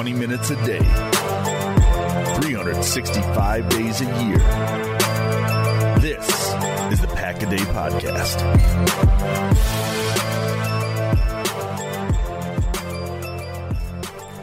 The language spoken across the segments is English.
20 minutes a day, 365 days a year. This is the Pack a Day Podcast.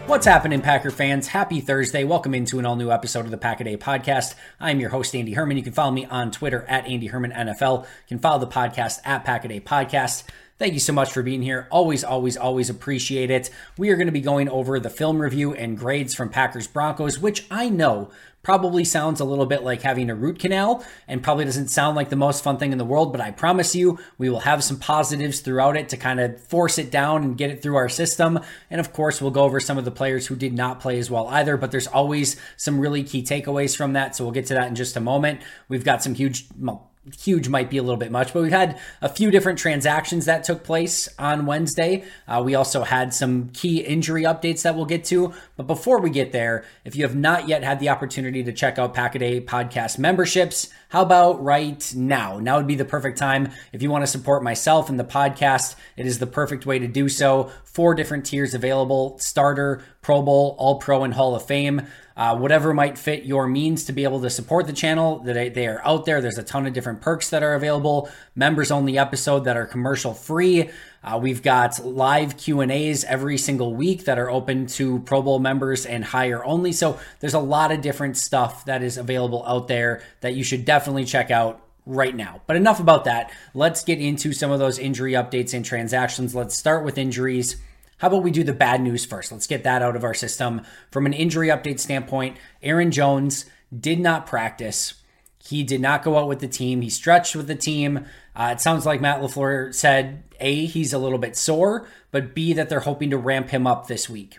What's happening, Packer fans? Happy Thursday. Welcome into an all new episode of the Pack a Day podcast. I'm your host, Andy Herman. You can follow me on Twitter at Andy Herman NFL. You can follow the podcast at Pack a Day Podcast. Thank you so much for being here. Always, always, always appreciate it. We are going to be going over the film review and grades from Packers Broncos, which I know probably sounds a little bit like having a root canal and probably doesn't sound like the most fun thing in the world, but I promise you we will have some positives throughout it to kind of force it down and get it through our system. And of course, we'll go over some of the players who did not play as well either, but there's always some really key takeaways from that. So we'll get to that in just a moment. We've got some huge, well, huge might be a little bit much, but we've had a few different transactions that took place on Wednesday. Uh, we also had some key injury updates that we'll get to. But before we get there, if you have not yet had the opportunity to check out Packaday podcast memberships, how about right now? Now would be the perfect time. If you want to support myself and the podcast, it is the perfect way to do so. Four different tiers available starter, Pro Bowl, All Pro, and Hall of Fame. Uh, whatever might fit your means to be able to support the channel that they are out there there's a ton of different perks that are available members only episode that are commercial free uh, we've got live q and a's every single week that are open to pro bowl members and higher only so there's a lot of different stuff that is available out there that you should definitely check out right now. But enough about that. Let's get into some of those injury updates and transactions. Let's start with injuries. How about we do the bad news first? Let's get that out of our system. From an injury update standpoint, Aaron Jones did not practice. He did not go out with the team. He stretched with the team. Uh, it sounds like Matt LaFleur said A, he's a little bit sore, but B, that they're hoping to ramp him up this week.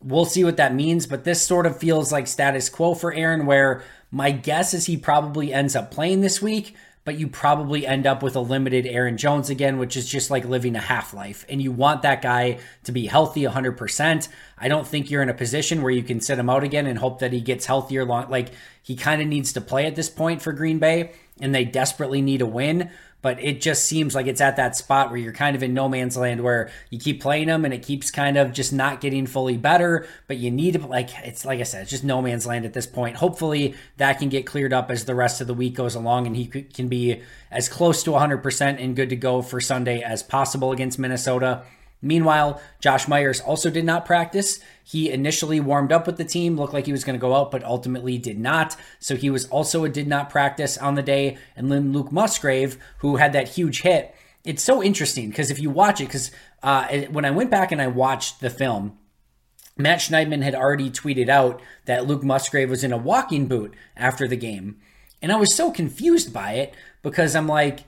We'll see what that means, but this sort of feels like status quo for Aaron, where my guess is he probably ends up playing this week, but you probably end up with a limited Aaron Jones again, which is just like living a half life. And you want that guy to be healthy 100%. I don't think you're in a position where you can sit him out again and hope that he gets healthier. Long, like he kind of needs to play at this point for Green Bay, and they desperately need a win but it just seems like it's at that spot where you're kind of in no man's land where you keep playing them and it keeps kind of just not getting fully better but you need to like it's like i said it's just no man's land at this point. Hopefully that can get cleared up as the rest of the week goes along and he can be as close to 100% and good to go for sunday as possible against minnesota Meanwhile, Josh Myers also did not practice. He initially warmed up with the team, looked like he was going to go out, but ultimately did not. So he was also a did not practice on the day. And then Luke Musgrave, who had that huge hit, it's so interesting because if you watch it, because uh, when I went back and I watched the film, Matt Schneidman had already tweeted out that Luke Musgrave was in a walking boot after the game. And I was so confused by it because I'm like,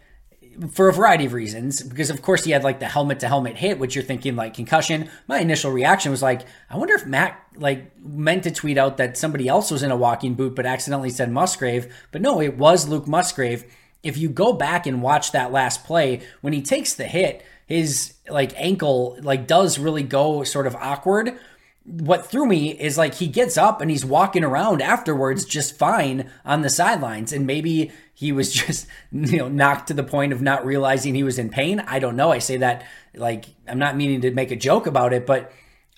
for a variety of reasons. Because of course he had like the helmet to helmet hit, which you're thinking like concussion. My initial reaction was like, I wonder if Matt like meant to tweet out that somebody else was in a walking boot, but accidentally said Musgrave. But no, it was Luke Musgrave. If you go back and watch that last play, when he takes the hit, his like ankle like does really go sort of awkward what threw me is like he gets up and he's walking around afterwards just fine on the sidelines. And maybe he was just you know knocked to the point of not realizing he was in pain. I don't know. I say that like i'm not meaning to make a joke about it but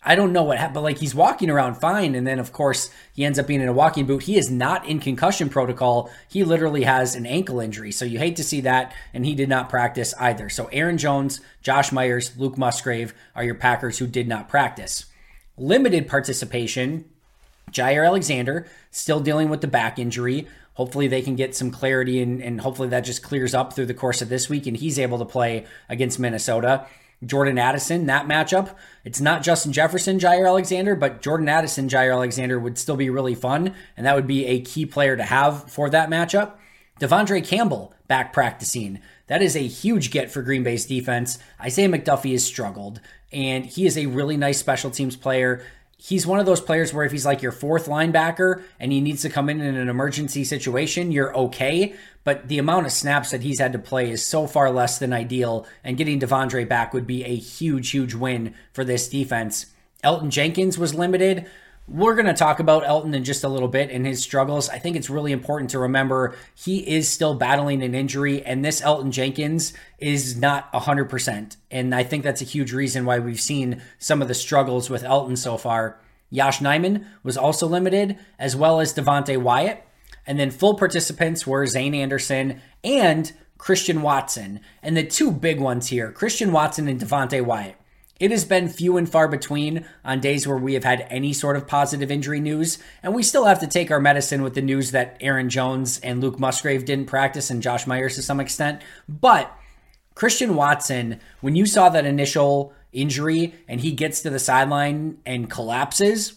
i don't know what happened but like he's walking around fine. And then of course he ends up being in a walking boot. He is not in concussion protocol. He literally has an ankle injury. So you hate to see that. And he did not practice either. So aaron jones josh myers luke musgrave are your packers who did not practice limited participation. Jaire Alexander still dealing with the back injury. Hopefully, they can get some clarity and, and hopefully that just clears up through the course of this week and he's able to play against Minnesota. Jordan Addison, that matchup, it's not Justin Jefferson, Jaire Alexander, but Jordan Addison, Jaire Alexander would still be really fun, and that would be a key player to have for that matchup. De'Vondre Campbell back practicing. That is a huge get for Green Bay's defense. Isaiah McDuffie has struggled and he is a really nice special teams player. He's one of those players where if he's like your fourth linebacker and he needs to come in in an emergency situation, you're okay. But the amount of snaps that he's had to play is so far less than ideal, and getting De'Vondre back would be a huge, huge win for this defense. Elgton Jenkins was limited. We're going to talk about Elgton in just a little bit and his struggles. I think it's really important to remember he is still battling an injury, and this Elgton Jenkins is not 100%. And I think that's a huge reason why we've seen some of the struggles with Elgton so far. Yosh Nijman was also limited, as well as Devonte Wyatt. And then full participants were Zayne Anderson and Christian Watson. And the two big ones here Christian Watson and Devonte Wyatt. It has been few and far between on days where we have had any sort of positive injury news, and we still have to take our medicine with the news that Aaron Jones and Luke Musgrave didn't practice and Josh Myers to some extent. But Christian Watson, when you saw that initial injury and he gets to the sideline and collapses,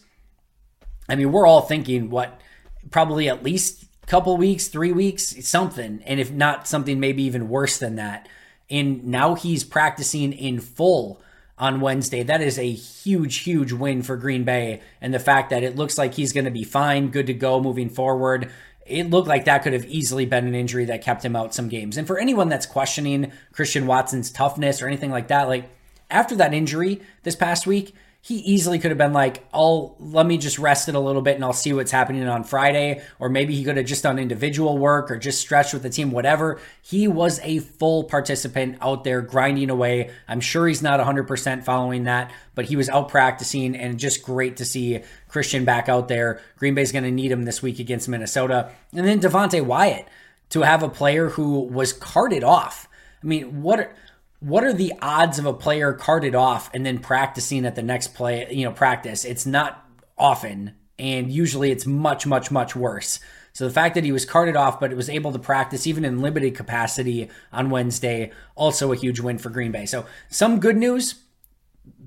I mean, we're all thinking what probably at least a couple weeks, three weeks, something, and if not something maybe even worse than that. And now he's practicing in full on Wednesday. That is a huge, huge win for Green Bay. And the fact that it looks like he's going to be fine, good to go moving forward. It looked like that could have easily been an injury that kept him out some games. And for anyone that's questioning Christian Watson's toughness or anything like that, like after that injury this past week, he easily could have been like, "I'll let me just rest it a little bit and I'll see what's happening on Friday." Or maybe he could have just done individual work or just stretched with the team, whatever. He was a full participant out there grinding away. I'm sure he's not 100% following that, but he was out practicing and just great to see Christian back out there. Green Bay's going to need him this week against Minnesota. And then Devonte Wyatt to have a player who was carted off. I mean, what what are the odds of a player carted off and then practicing at the next play, you know, practice? It's not often, and usually it's much, much, much worse. So the fact that he was carted off, but it was able to practice even in limited capacity on Wednesday, also a huge win for Green Bay. So some good news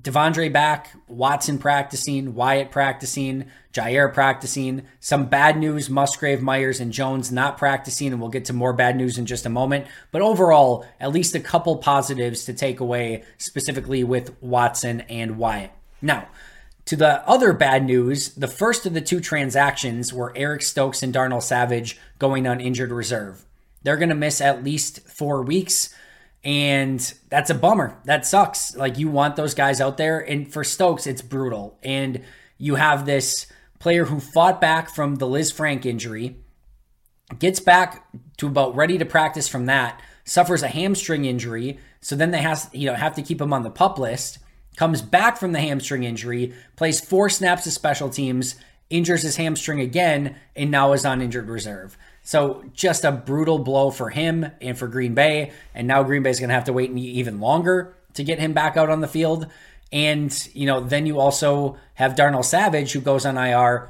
De'Vondre back, Watson practicing, Wyatt practicing, Jaire practicing. Some bad news Musgrave, Myers, and Jones not practicing, and we'll get to more bad news in just a moment. But overall, at least a couple positives to take away, specifically with Watson and Wyatt. Now, to the other bad news, the first of the two transactions were Eric Stokes and Darnell Savage going on injured reserve. They're going to miss at least four weeks. And that's a bummer. That sucks. Like you want those guys out there. And for Stokes, it's brutal. And you have this player who fought back from the Lisfranc injury, gets back to about ready to practice from that, suffers a hamstring injury. So then they have, you know, have to keep him on the pup list. Comes back from the hamstring injury, plays four snaps of special teams, injures his hamstring again, and now is on injured reserve. So just a brutal blow for him and for Green Bay. And now Green Bay is going to have to wait even longer to get him back out on the field. And, you know, then you also have Darnell Savage who goes on IR.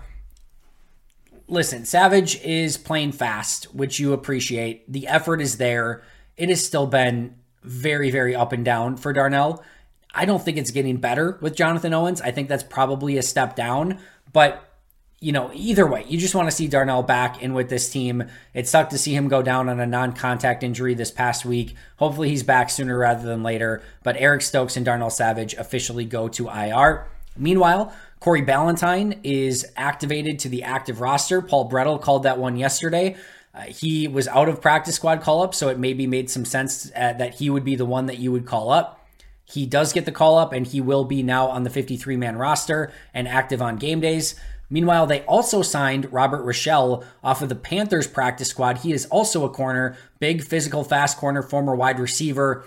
Listen, Savage is playing fast, which you appreciate. The effort is there. It has still been very, very up and down for Darnell. I don't think it's getting better with Jonathan Owens. I think that's probably a step down. But you know, either way, you just want to see Darnell back in with this team. It sucked to see him go down on a non contact injury this past week. Hopefully, he's back sooner rather than later. But Eric Stokes and Darnell Savage officially go to IR. Meanwhile, Corey Ballentine is activated to the active roster. Paul Bretl called that one yesterday. Uh, he was out of practice squad call up, so it maybe made some sense uh, that he would be the one that you would call up. He does get the call up, and he will be now on the 53 man roster and active on game days. Meanwhile, they also signed Robert Rochell off of the Panthers practice squad. He is also a corner, big, physical, fast corner, former wide receiver.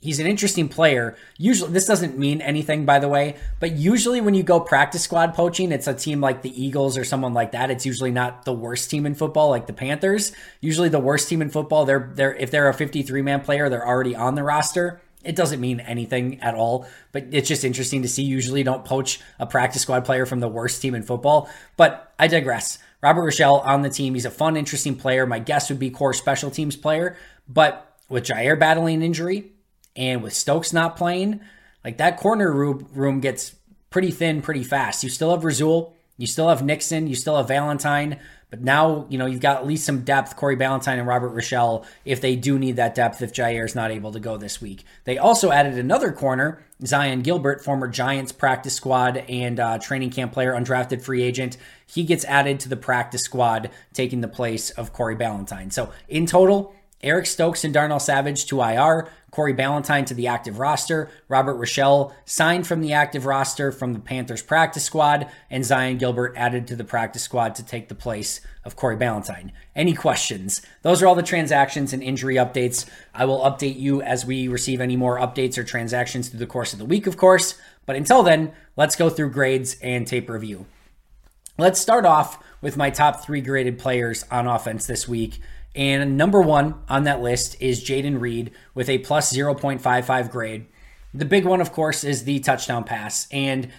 He's an interesting player. Usually, this doesn't mean anything, by the way, but usually when you go practice squad poaching, it's a team like the Eagles or someone like that. It's usually not the worst team in football, like the Panthers. Usually, the worst team in football, they're they're if they're a 53 man player, they're already on the roster. It doesn't mean anything at all, but it's just interesting to see. Usually, don't poach a practice squad player from the worst team in football. But I digress. Robert Rochell on the team. He's a fun, interesting player. My guess would be core special teams player. But with Jaire battling injury and with Stokes not playing, like that corner room gets pretty thin pretty fast. You still have Rasul, you still have Nixon, you still have Valentine, but now, you know, you've got at least some depth, Corey Ballentine and Robert Rochell, if they do need that depth if Jaire is not able to go this week. They also added another corner, Zyon Gilbert, former Giants practice squad and uh, training camp player, undrafted free agent. He gets added to the practice squad, taking the place of Corey Ballentine. So in total, Eric Stokes and Darnell Savage to IR, Corey Ballentine to the active roster, Robert Rochell signed from the active roster from the Panthers practice squad, and Zyon Gilbert added to the practice squad to take the place of Corey Ballentine. Any questions? Those are all the transactions and injury updates. I will update you as we receive any more updates or transactions through the course of the week, of course. But until then, let's go through grades and tape review. Let's start off with my top three graded players on offense this week. And number one on that list is Jayden Reed with a plus 0.55 grade. The big one, of course, is the touchdown pass. And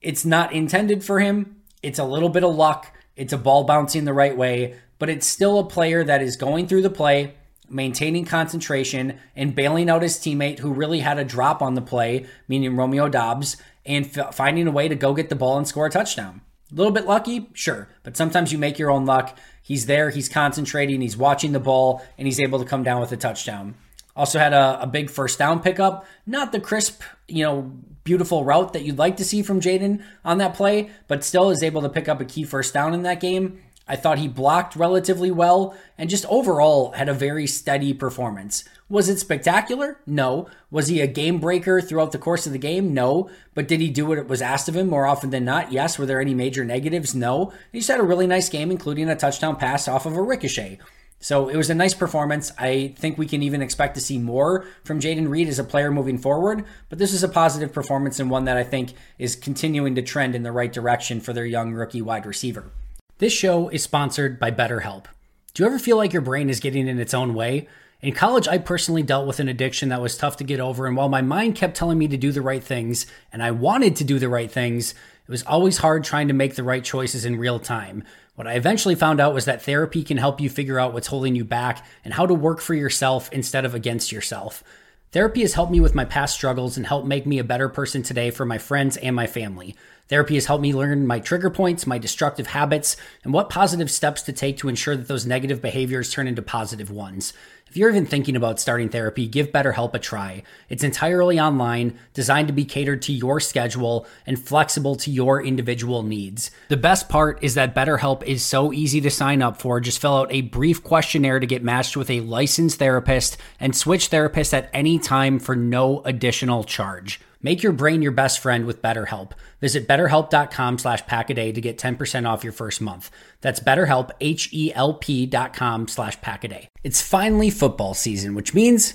it's not intended for him. It's a little bit of luck. It's a ball bouncing the right way, but it's still a player that is going through the play, maintaining concentration, and bailing out his teammate who really had a drop on the play, meaning Romeo Doubs, and f- finding a way to go get the ball and score a touchdown. A little bit lucky, sure, but sometimes you make your own luck. He's there, he's concentrating, he's watching the ball, and he's able to come down with a touchdown. Also had a, a big first down pickup. Not the crisp, you know, beautiful route that you'd like to see from Jayden on that play, but still is able to pick up a key first down in that game. I thought he blocked relatively well and just overall had a very steady performance. Was it spectacular? No. Was he a game breaker throughout the course of the game? No. But did he do what it was asked of him more often than not? Yes. Were there any major negatives? No. He just had a really nice game, including a touchdown pass off of a ricochet. So it was a nice performance. I think we can even expect to see more from Jayden Reed as a player moving forward, but this is a positive performance and one that I think is continuing to trend in the right direction for their young rookie wide receiver. This show is sponsored by BetterHelp. Do you ever feel like your brain is getting in its own way? In college, I personally dealt with an addiction that was tough to get over, and while my mind kept telling me to do the right things, and I wanted to do the right things, it was always hard trying to make the right choices in real time. What I eventually found out was that therapy can help you figure out what's holding you back and how to work for yourself instead of against yourself. Therapy has helped me with my past struggles and helped make me a better person today for my friends and my family. Therapy has helped me learn my trigger points, my destructive habits, and what positive steps to take to ensure that those negative behaviors turn into positive ones. If you're even thinking about starting therapy, give BetterHelp a try. It's entirely online, designed to be catered to your schedule, and flexible to your individual needs. The best part is that BetterHelp is so easy to sign up for. Just fill out a brief questionnaire to get matched with a licensed therapist and switch therapists at any time for no additional charge. Make your brain your best friend with BetterHelp. Visit betterhelp.com slash packaday to get 10% off your first month. That's betterhelp, H-E-L-P dot com slash packaday. It's finally football season, which means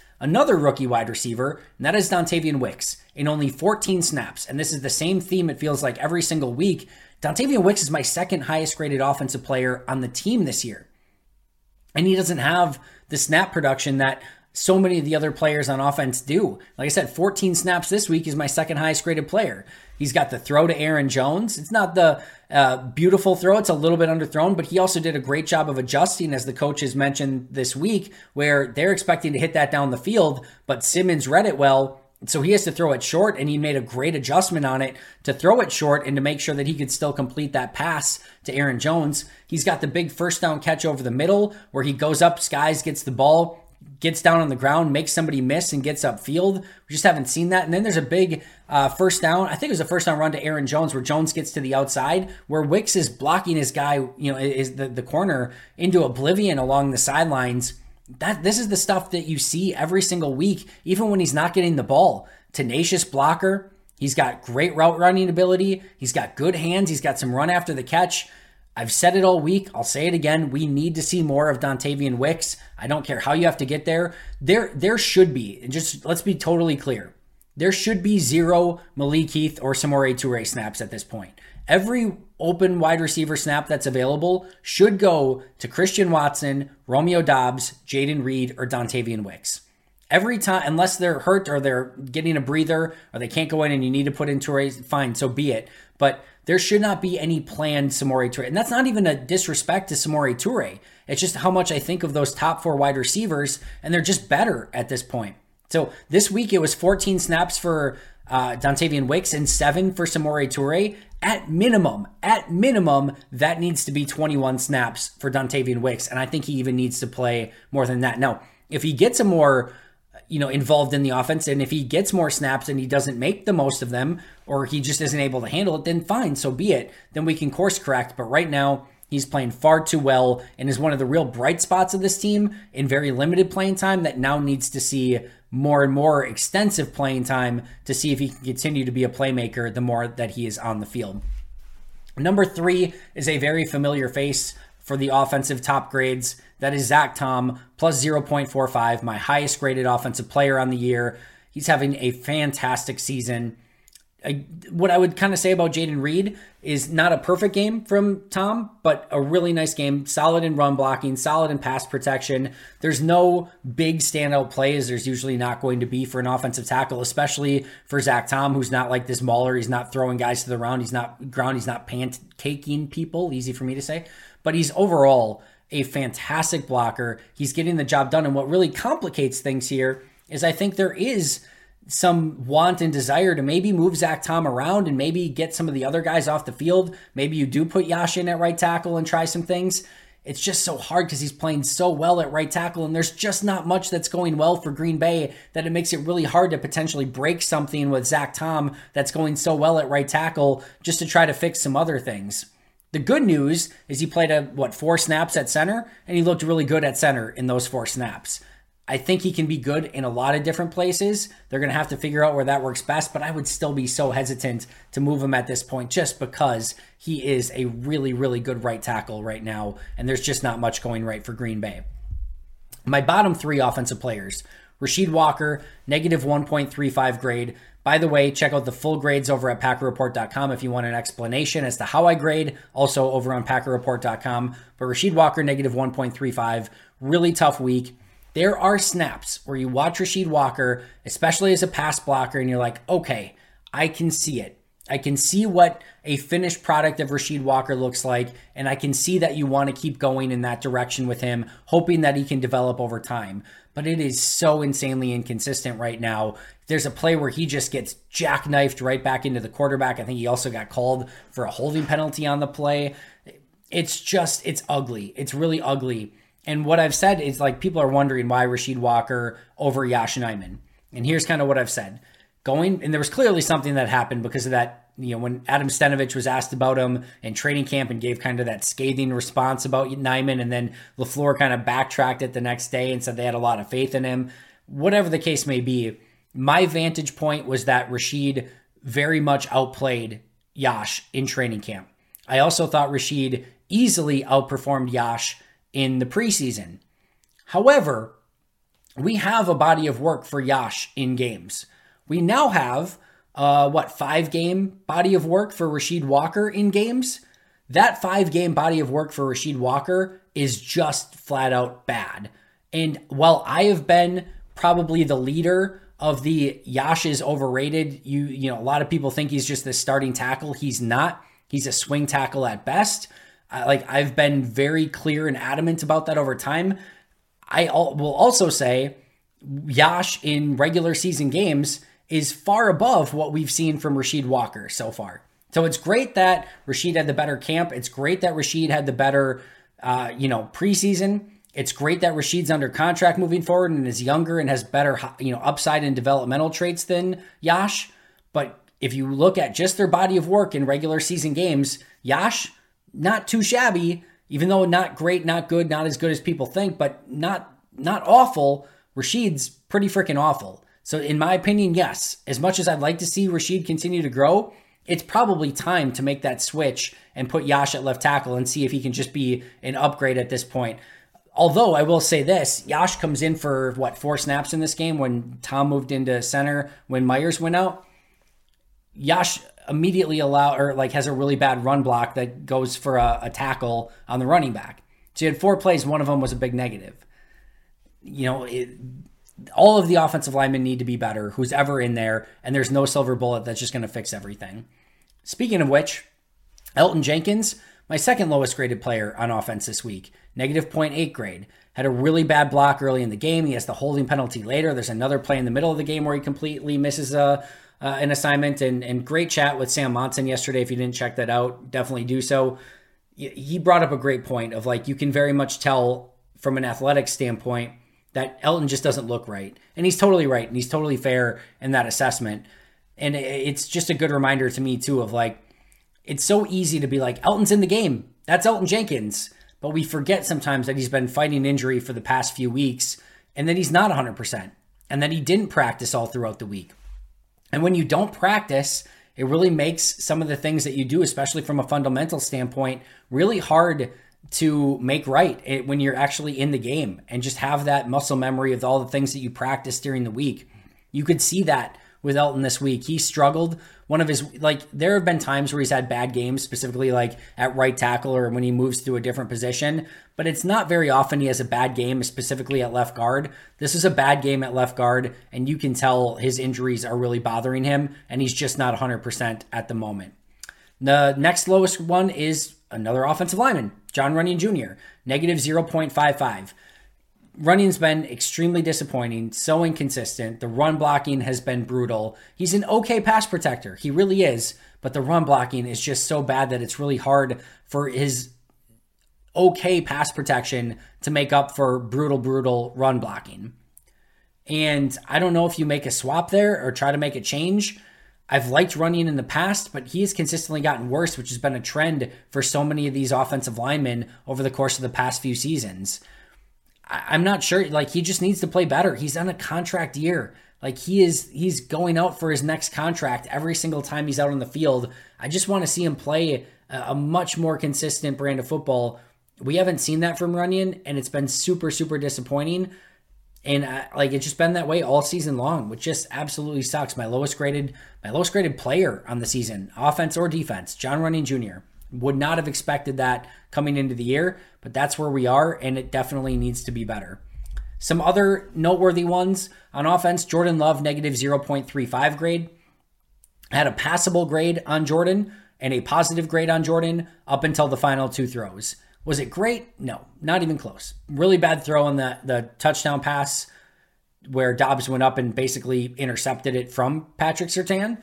another rookie wide receiver, and that is Dontayvion Wicks in only 14 snaps. And this is the same theme it feels like every single week. Dontayvion Wicks is my second highest graded offensive player on the team this year. And he doesn't have the snap production that so many of the other players on offense do. Like I said, 14 snaps this week is my second highest graded player. He's got the throw to Aaron Jones. It's not the uh, beautiful throw, it's a little bit underthrown, but he also did a great job of adjusting, as the coaches mentioned this week, where they're expecting to hit that down the field, but Simmons read it well. So he has to throw it short, and he made a great adjustment on it to throw it short and to make sure that he could still complete that pass to Aaron Jones. He's got the big first down catch over the middle where he goes up, skies, gets the ball, gets down on the ground, makes somebody miss, and gets upfield. We just haven't seen that. And then there's a big uh, first down. I think it was a first down run to Aaron Jones where Jones gets to the outside, where Wicks is blocking his guy, you know, is the, the corner into oblivion along the sidelines. That this is the stuff that you see every single week, even when he's not getting the ball. Tenacious blocker. He's got great route running ability. He's got good hands. He's got some run after the catch. I've said it all week. I'll say it again. We need to see more of Dontayvion Wicks. I don't care how you have to get there. There, there should be, and just let's be totally clear. There should be zero Malik Heath or Samori Toure snaps at this point. Every open wide receiver snap that's available should go to Christian Watson, Romeo Doubs, Jayden Reed, or Dontayvion Wicks. Every time, unless they're hurt or they're getting a breather or they can't go in and you need to put in Toure, fine, so be it. But there should not be any planned Samori Toure. And that's not even a disrespect to Samori Toure. It's just how much I think of those top four wide receivers, and they're just better at this point. So this week it was 14 snaps for uh, Dontayvion Wicks and seven for Samori Toure. At minimum, at minimum, that needs to be 21 snaps for Dontayvion Wicks. And I think he even needs to play more than that. Now, if he gets a more you know, involved in the offense. And if he gets more snaps and he doesn't make the most of them, or he just isn't able to handle it, then fine, so be it. Then we can course correct. But right now, he's playing far too well and is one of the real bright spots of this team in very limited playing time that now needs to see more and more extensive playing time to see if he can continue to be a playmaker the more that he is on the field. Number three is a very familiar face for the offensive top grades. That is Zach Tom, plus 0.45, my highest graded offensive player on the year. He's having a fantastic season. I, what I would kind of say about Jayden Reed is not a perfect game from Tom, but a really nice game. Solid in run blocking, solid in pass protection. There's no big standout plays. There's usually not going to be for an offensive tackle, especially for Zach Tom, who's not like this mauler. He's not throwing guys to the ground. He's not ground. He's not pancaking people. Easy for me to say, but he's overall a fantastic blocker. He's getting the job done. And what really complicates things here is I think there is some want and desire to maybe move Zach Tom around and maybe get some of the other guys off the field. Maybe you do put Yosh in at right tackle and try some things. It's just so hard because he's playing so well at right tackle, and there's just not much that's going well for Green Bay that it makes it really hard to potentially break something with Zach Tom that's going so well at right tackle just to try to fix some other things. The good news is he played a what four snaps at center and he looked really good at center in those four snaps. I think he can be good in a lot of different places. They're going to have to figure out where that works best, but I would still be so hesitant to move him at this point just because he is a really really good right tackle right now and there's just not much going right for Green Bay. My bottom 3 offensive players. Rasheed Walker, negative 1.35 grade. By the way, check out the full grades over at PackerReport.com if you want an explanation as to how I grade, also over on PackerReport.com. But Rasheed Walker, negative 1.35, really tough week. There are snaps where you watch Rasheed Walker, especially as a pass blocker, and you're like, okay, I can see it. I can see what a finished product of Rasheed Walker looks like, and I can see that you want to keep going in that direction with him, hoping that he can develop over time. But it is so insanely inconsistent right now. There's a play where he just gets jackknifed right back into the quarterback. I think he also got called for a holding penalty on the play. It's just, it's ugly. It's really ugly. And what I've said is like people are wondering why Rasheed Walker over Yosh Nijman. And here's kind of what I've said going, and there was clearly something that happened because of that. You know, when Adam Stenavich was asked about him in training camp and gave kind of that scathing response about Nijman, and then LaFleur kind of backtracked it the next day and said they had a lot of faith in him. Whatever the case may be, my vantage point was that Rasheed very much outplayed Yosh in training camp. I also thought Rasheed easily outperformed Yosh in the preseason. However, we have a body of work for Yosh in games. We now have uh, what five game body of work for Rasheed Walker in games. That five game body of work for Rasheed Walker is just flat out bad. And while I have been probably the leader of the Yosh is overrated, you you know a lot of people think he's just the starting tackle. He's not. He's a swing tackle at best. I, like I've been very clear and adamant about that over time. I will also say Yosh in regular season games is far above what we've seen from Rasheed Walker so far. So it's great that Rasheed had the better camp. It's great that Rasheed had the better, uh, you know, preseason. It's great that Rasheed's under contract moving forward and is younger and has better, you know, upside and developmental traits than Yosh. But if you look at just their body of work in regular season games, Yosh, not too shabby, even though not great, not good, not as good as people think, but not not awful. Rasheed's pretty freaking awful. So, in my opinion, yes, as much as I'd like to see Rasheed continue to grow, it's probably time to make that switch and put Yosh at left tackle and see if he can just be an upgrade at this point. Although I will say this, Yosh comes in for what four snaps in this game when Tom moved into center when Myers went out. Yosh immediately allow or like has a really bad run block that goes for a, a tackle on the running back. So you had four plays, one of them was a big negative. You know, it, all of the offensive linemen need to be better, who's ever in there, and there's no silver bullet that's just going to fix everything. Speaking of which, Elgton Jenkins, my second lowest graded player on offense this week, negative 0.8 grade. Had a really bad block early in the game. He has the holding penalty later. There's another play in the middle of the game where he completely misses a, uh, an assignment. And, and great chat with Sam Monson yesterday. If you didn't check that out, definitely do so. He brought up a great point of like, you can very much tell from an athletic standpoint that Elgton just doesn't look right. And he's totally right. And he's totally fair in that assessment. And it's just a good reminder to me, too, of like, it's so easy to be like, Elgton's in the game. That's Elgton Jenkins. But we forget sometimes that he's been fighting injury for the past few weeks and that he's not 100% and that he didn't practice all throughout the week. And when you don't practice, it really makes some of the things that you do, especially from a fundamental standpoint, really hard to make right when you're actually in the game and just have that muscle memory of all the things that you practice during the week. You could see that with Elgton this week. He struggled. One of his, like, there have been times where he's had bad games, specifically like at right tackle or when he moves to a different position, but it's not very often he has a bad game, specifically at left guard. This is a bad game at left guard, and you can tell his injuries are really bothering him, and he's just not 100% at the moment. The next lowest one is another offensive lineman, Jon Runyan Jr., negative 0.55. Runyan's been extremely disappointing, so inconsistent. The run blocking has been brutal. He's an okay pass protector. He really is, but the run blocking is just so bad that it's really hard for his okay pass protection to make up for brutal, brutal run blocking. And I don't know if you make a swap there or try to make a change I've liked Runyan in the past, but he has consistently gotten worse, which has been a trend for so many of these offensive linemen over the course of the past few seasons. I- am not sure. Like he just needs to play better. He's on a contract year. Like he is, he's going out for his next contract every single time he's out on the field. I just want to see him play a, much more consistent brand of football. We haven't seen that from Runyan, and it's been super, super disappointing. And I, like it's just been that way all season long, which just absolutely sucks. My lowest graded, my lowest graded player on the season, offense or defense, Jon Runyan Jr. Would not have expected that coming into the year, but that's where we are, and it definitely needs to be better. Some other noteworthy ones on offense: Jordan Love negative 0.35 grade. had a passable grade on Jordan and a positive grade on Jordan up until the final two throws. Was it great? No, not even close. Really bad throw on the, the touchdown pass where Doubs went up and basically intercepted it from Patrick Surtain.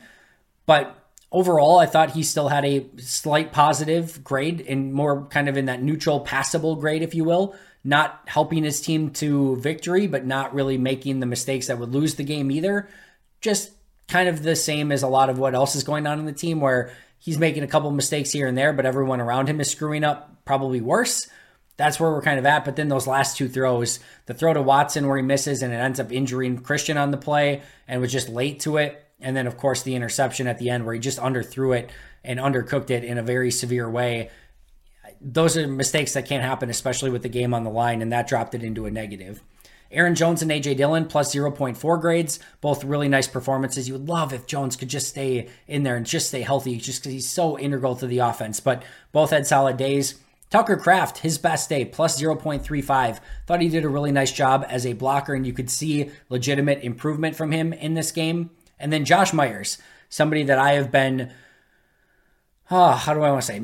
But overall, I thought he still had a slight positive grade and more kind of in that neutral, passable grade, if you will. Not helping his team to victory, but not really making the mistakes that would lose the game either. Just kind of the same as a lot of what else is going on in the team, where he's making a couple mistakes here and there, but everyone around him is screwing up probably worse. That's where we're kind of at. But then those last two throws, the throw to Watson where he misses and it ends up injuring Christian on the play and was just late to it. And then, of course, the interception at the end where he just underthrew it and undercooked it in a very severe way. Those are mistakes that can't happen, especially with the game on the line, and that dropped it into a negative. Aaron Jones and AJ Dillon plus 0.4 grades, both really nice performances. You would love if Jones could just stay in there and just stay healthy, just because he's so integral to the offense. But both had solid days. Tucker Kraft, his best day, plus 0.35. Thought he did a really nice job as a blocker, and you could see legitimate improvement from him in this game. And then Josh Myers, somebody that I have been, oh, how do I want to say?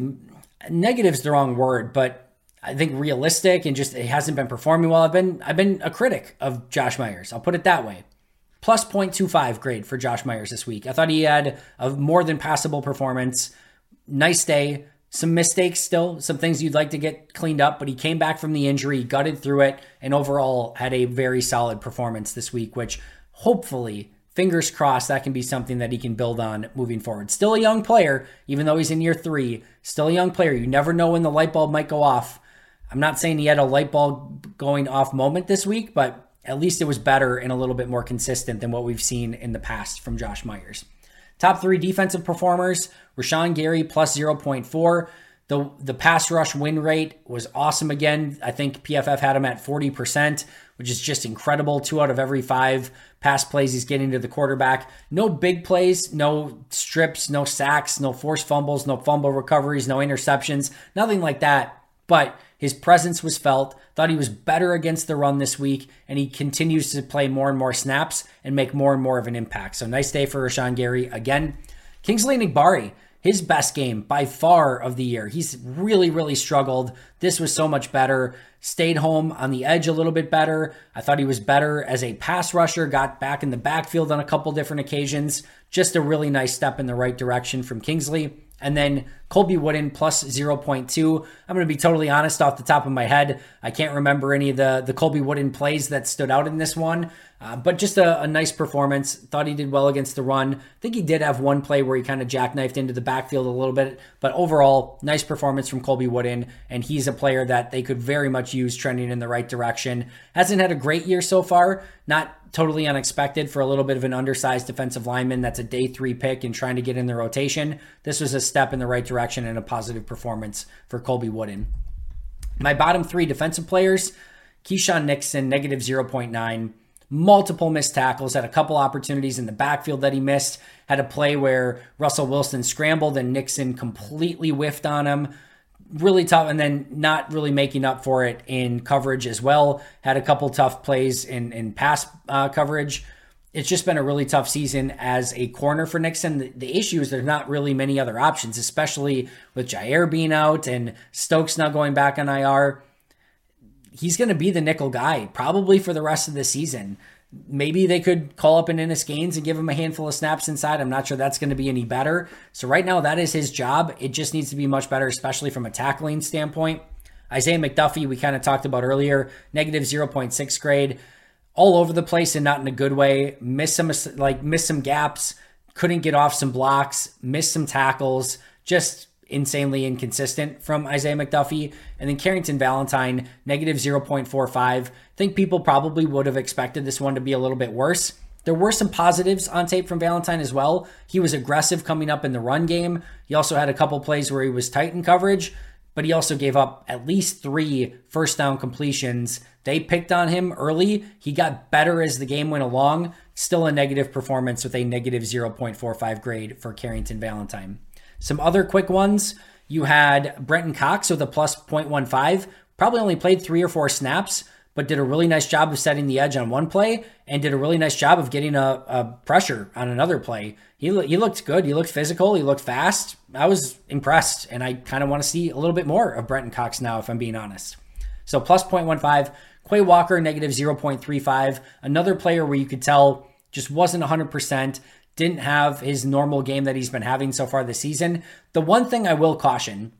Negative's is the wrong word, but I think realistic and just it hasn't been performing well. I've been I've been a critic of Josh Myers. I'll put it that way. Plus 0.25 grade for Josh Myers this week. I thought he had a more than passable performance. Nice day. Some mistakes still, some things you'd like to get cleaned up, but he came back from the injury, gutted through it, and overall had a very solid performance this week, which hopefully fingers crossed that can be something that he can build on moving forward. Still a young player, even though he's in year three, still a young player. You never know when the light bulb might go off. I'm not saying he had a light bulb going off moment this week, but at least it was better and a little bit more consistent than what we've seen in the past from Josh Myers. Top three defensive performers Rashan Gary plus 0.4. The, the pass rush win rate was awesome again. I think PFF had him at 40%, which is just incredible. Two out of every five pass plays he's getting to the quarterback. No big plays, no strips, no sacks, no forced fumbles, no fumble recoveries, no interceptions, nothing like that. But his presence was felt. Thought he was better against the run this week, and he continues to play more and more snaps and make more and more of an impact. So nice day for Rashan Gary again. Kingsley Enagbare his best game by far of the year. He's really, really struggled. This was so much better. Stayed home on the edge a little bit better. I thought he was better as a pass rusher, got back in the backfield on a couple different occasions. Just a really nice step in the right direction from Kingsley. And then Colby Wooden plus 0.2. I'm going to be totally honest off the top of my head. I can't remember any of the, the Colby Wooden plays that stood out in this one, uh, but just a, a, nice performance. Thought he did well against the run. I think he did have one play where he kind of jackknifed into the backfield a little bit, but overall, nice performance from Colby Wooden. And he's a player that they could very much use trending in the right direction. Hasn't had a great year so far. Not totally unexpected for a little bit of an undersized defensive lineman that's a day three pick and trying to get in the rotation. This was a step in the right direction and a positive performance for Colby Wooden. My bottom three defensive players Keisean Nixon, negative 0.9. Multiple missed tackles, had a couple opportunities in the backfield that he missed. Had a play where Russell Wilson scrambled and Nixon completely whiffed on him really tough and then not really making up for it in coverage as well had a couple tough plays in in pass uh, coverage it's just been a really tough season as a corner for Nixon. The, the, issue is there's not really many other options, especially with Jaire being out and Stokes not going back on IR. He's going to be the nickel guy probably for the rest of the season. Maybe they could call up an Innis Gaines and give him a handful of snaps inside. I'm not sure that's going to be any better. So right now, that is his job. It just needs to be much better, especially from a tackling standpoint. Isaiah McDuffie, we kind of talked about earlier, negative 0.6 grade, all over the place and not in a good way. Miss some like miss some gaps, couldn't get off some blocks, missed some tackles, just insanely inconsistent from Isaiah McDuffie. And then Carrington Valentine, negative 0.45. I think people probably would have expected this one to be a little bit worse. There were some positives on tape from Valentine as well. He was aggressive coming up in the run game. He also had a couple plays where he was tight in coverage, but he also gave up at least three first down completions. They picked on him early. He got better as the game went along. Still a negative performance with a negative 0.45 grade for Carrington Valentine. Some other quick ones. You had Brenton Cox with a plus 0.15, probably only played three or four snaps, but did a really nice job of setting the edge on one play and did a really nice job of getting a, a pressure on another play. He, he looked good. He looked physical. He looked fast. I was impressed, and I kind of want to see a little bit more of Brenton Cox now, if I'm being honest. So plus 0.15. Quay Walker, negative 0.35. Another player where you could tell just wasn't 100%, didn't have his normal game that he's been having so far this season. The one thing I will caution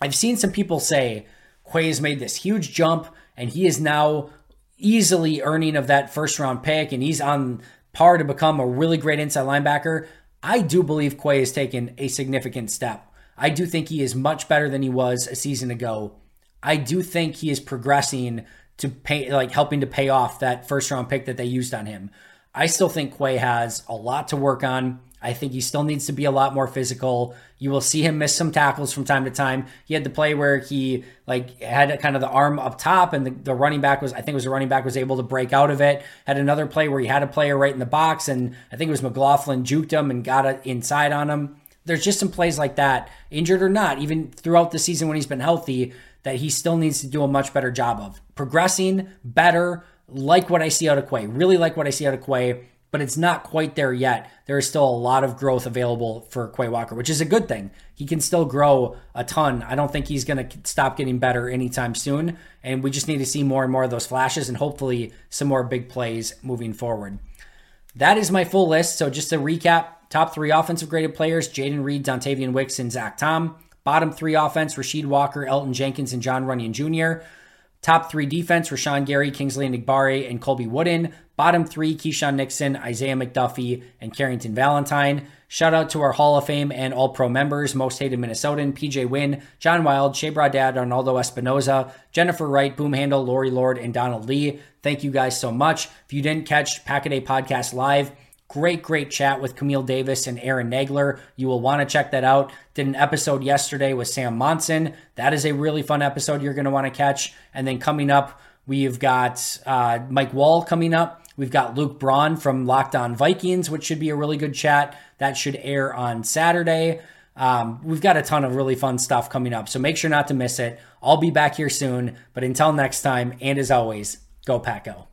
I've seen some people say Quay has made this huge jump and he is now easily earning of that first round pick and he's on par to become a really great inside linebacker. I do believe Quay has taken a significant step. I do think he is much better than he was a season ago. I do think he is progressing to pay, like helping to pay off that first round pick that they used on him. I still think Quay has a lot to work on. I think he still needs to be a lot more physical. You will see him miss some tackles from time to time. He had the play where he like had kind of the arm up top, and the, the running back was I think it was the running back was able to break out of it. Had another play where he had a player right in the box, and I think it was McLaughlin juked him and got inside on him. There's just some plays like that, injured or not, even throughout the season when he's been healthy, that he still needs to do a much better job of progressing better. Like what I see out of Quay, really like what I see out of Quay but it's not quite there yet. There is still a lot of growth available for Quay Walker, which is a good thing. He can still grow a ton. I don't think he's going to stop getting better anytime soon. And we just need to see more and more of those flashes and hopefully some more big plays moving forward. That is my full list. So just to recap top three offensive graded players Jayden Reed, Dontayvion Wicks, and Zach Tom. Bottom three offense Rasheed Walker, Elgton Jenkins, and Jon Runyan Jr. Top three defense Rashan Gary, Kingsley Enagbare, and Colby Wooden. Bottom three Keisean Nixon, Isaiah McDuffie, and Carrington Valentine. Shout out to our Hall of Fame and All Pro members, Most Hated Minnesotan, PJ Wynn, John Wild, Shea Bradad, Arnaldo Espinoza, Jennifer Wright, Boom Handle, Lori Lord, and Donald Lee. Thank you guys so much. If you didn't catch Pack a Podcast live, Great, great chat with Camille Davis and Aaron Nagler. You will want to check that out. Did an episode yesterday with Sam Monson. That is a really fun episode you're going to want to catch. And then coming up, we've got uh, Mike Wall coming up. We've got Luke Braun from Locked On Vikings, which should be a really good chat. That should air on Saturday. Um, we've got a ton of really fun stuff coming up, so make sure not to miss it. I'll be back here soon. But until next time, and as always, go Pack Go.